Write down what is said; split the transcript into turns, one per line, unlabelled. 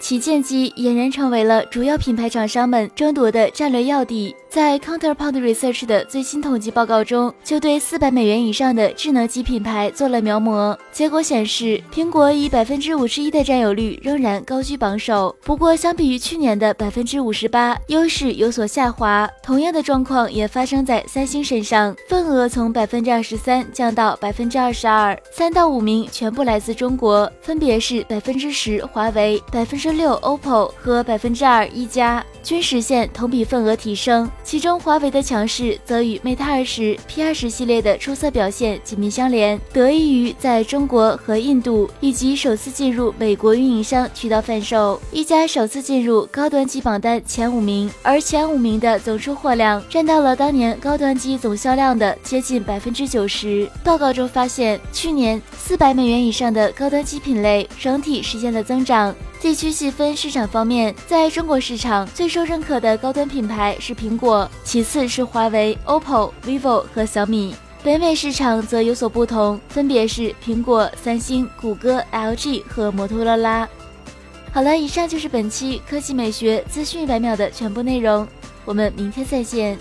旗舰机俨然成为了主要品牌厂商们争夺的战略要地。在 Counterpoint Research 的最新统计报告中，就对四百美元以上的智能机品牌做了描摹。结果显示，苹果以百分之五十一的占有率仍然高居榜首。不过，相比于去年的百分之五十八，优势有所下滑。同样的状况也发生在三星身上，份额从百分之二十三降到百分之二十二。三到五名全部来自中国，分别是百分之十华为、百分之之六 OPPO 和百分之二一加。均实现同比份额提升，其中华为的强势则与 Mate 二十、P 二十系列的出色表现紧密相连，得益于在中国和印度以及首次进入美国运营商渠道贩售。一加首次进入高端机榜单前五名，而前五名的总出货量占到了当年高端机总销量的接近百分之九十。报告中发现，去年四百美元以上的高端机品类整体实现了增长。地区细分市场方面，在中国市场最受认可的高端品牌是苹果，其次是华为、OPPO、vivo 和小米。北美市场则有所不同，分别是苹果、三星、谷歌、LG 和摩托罗拉。好了，以上就是本期科技美学资讯一百秒的全部内容，我们明天再见。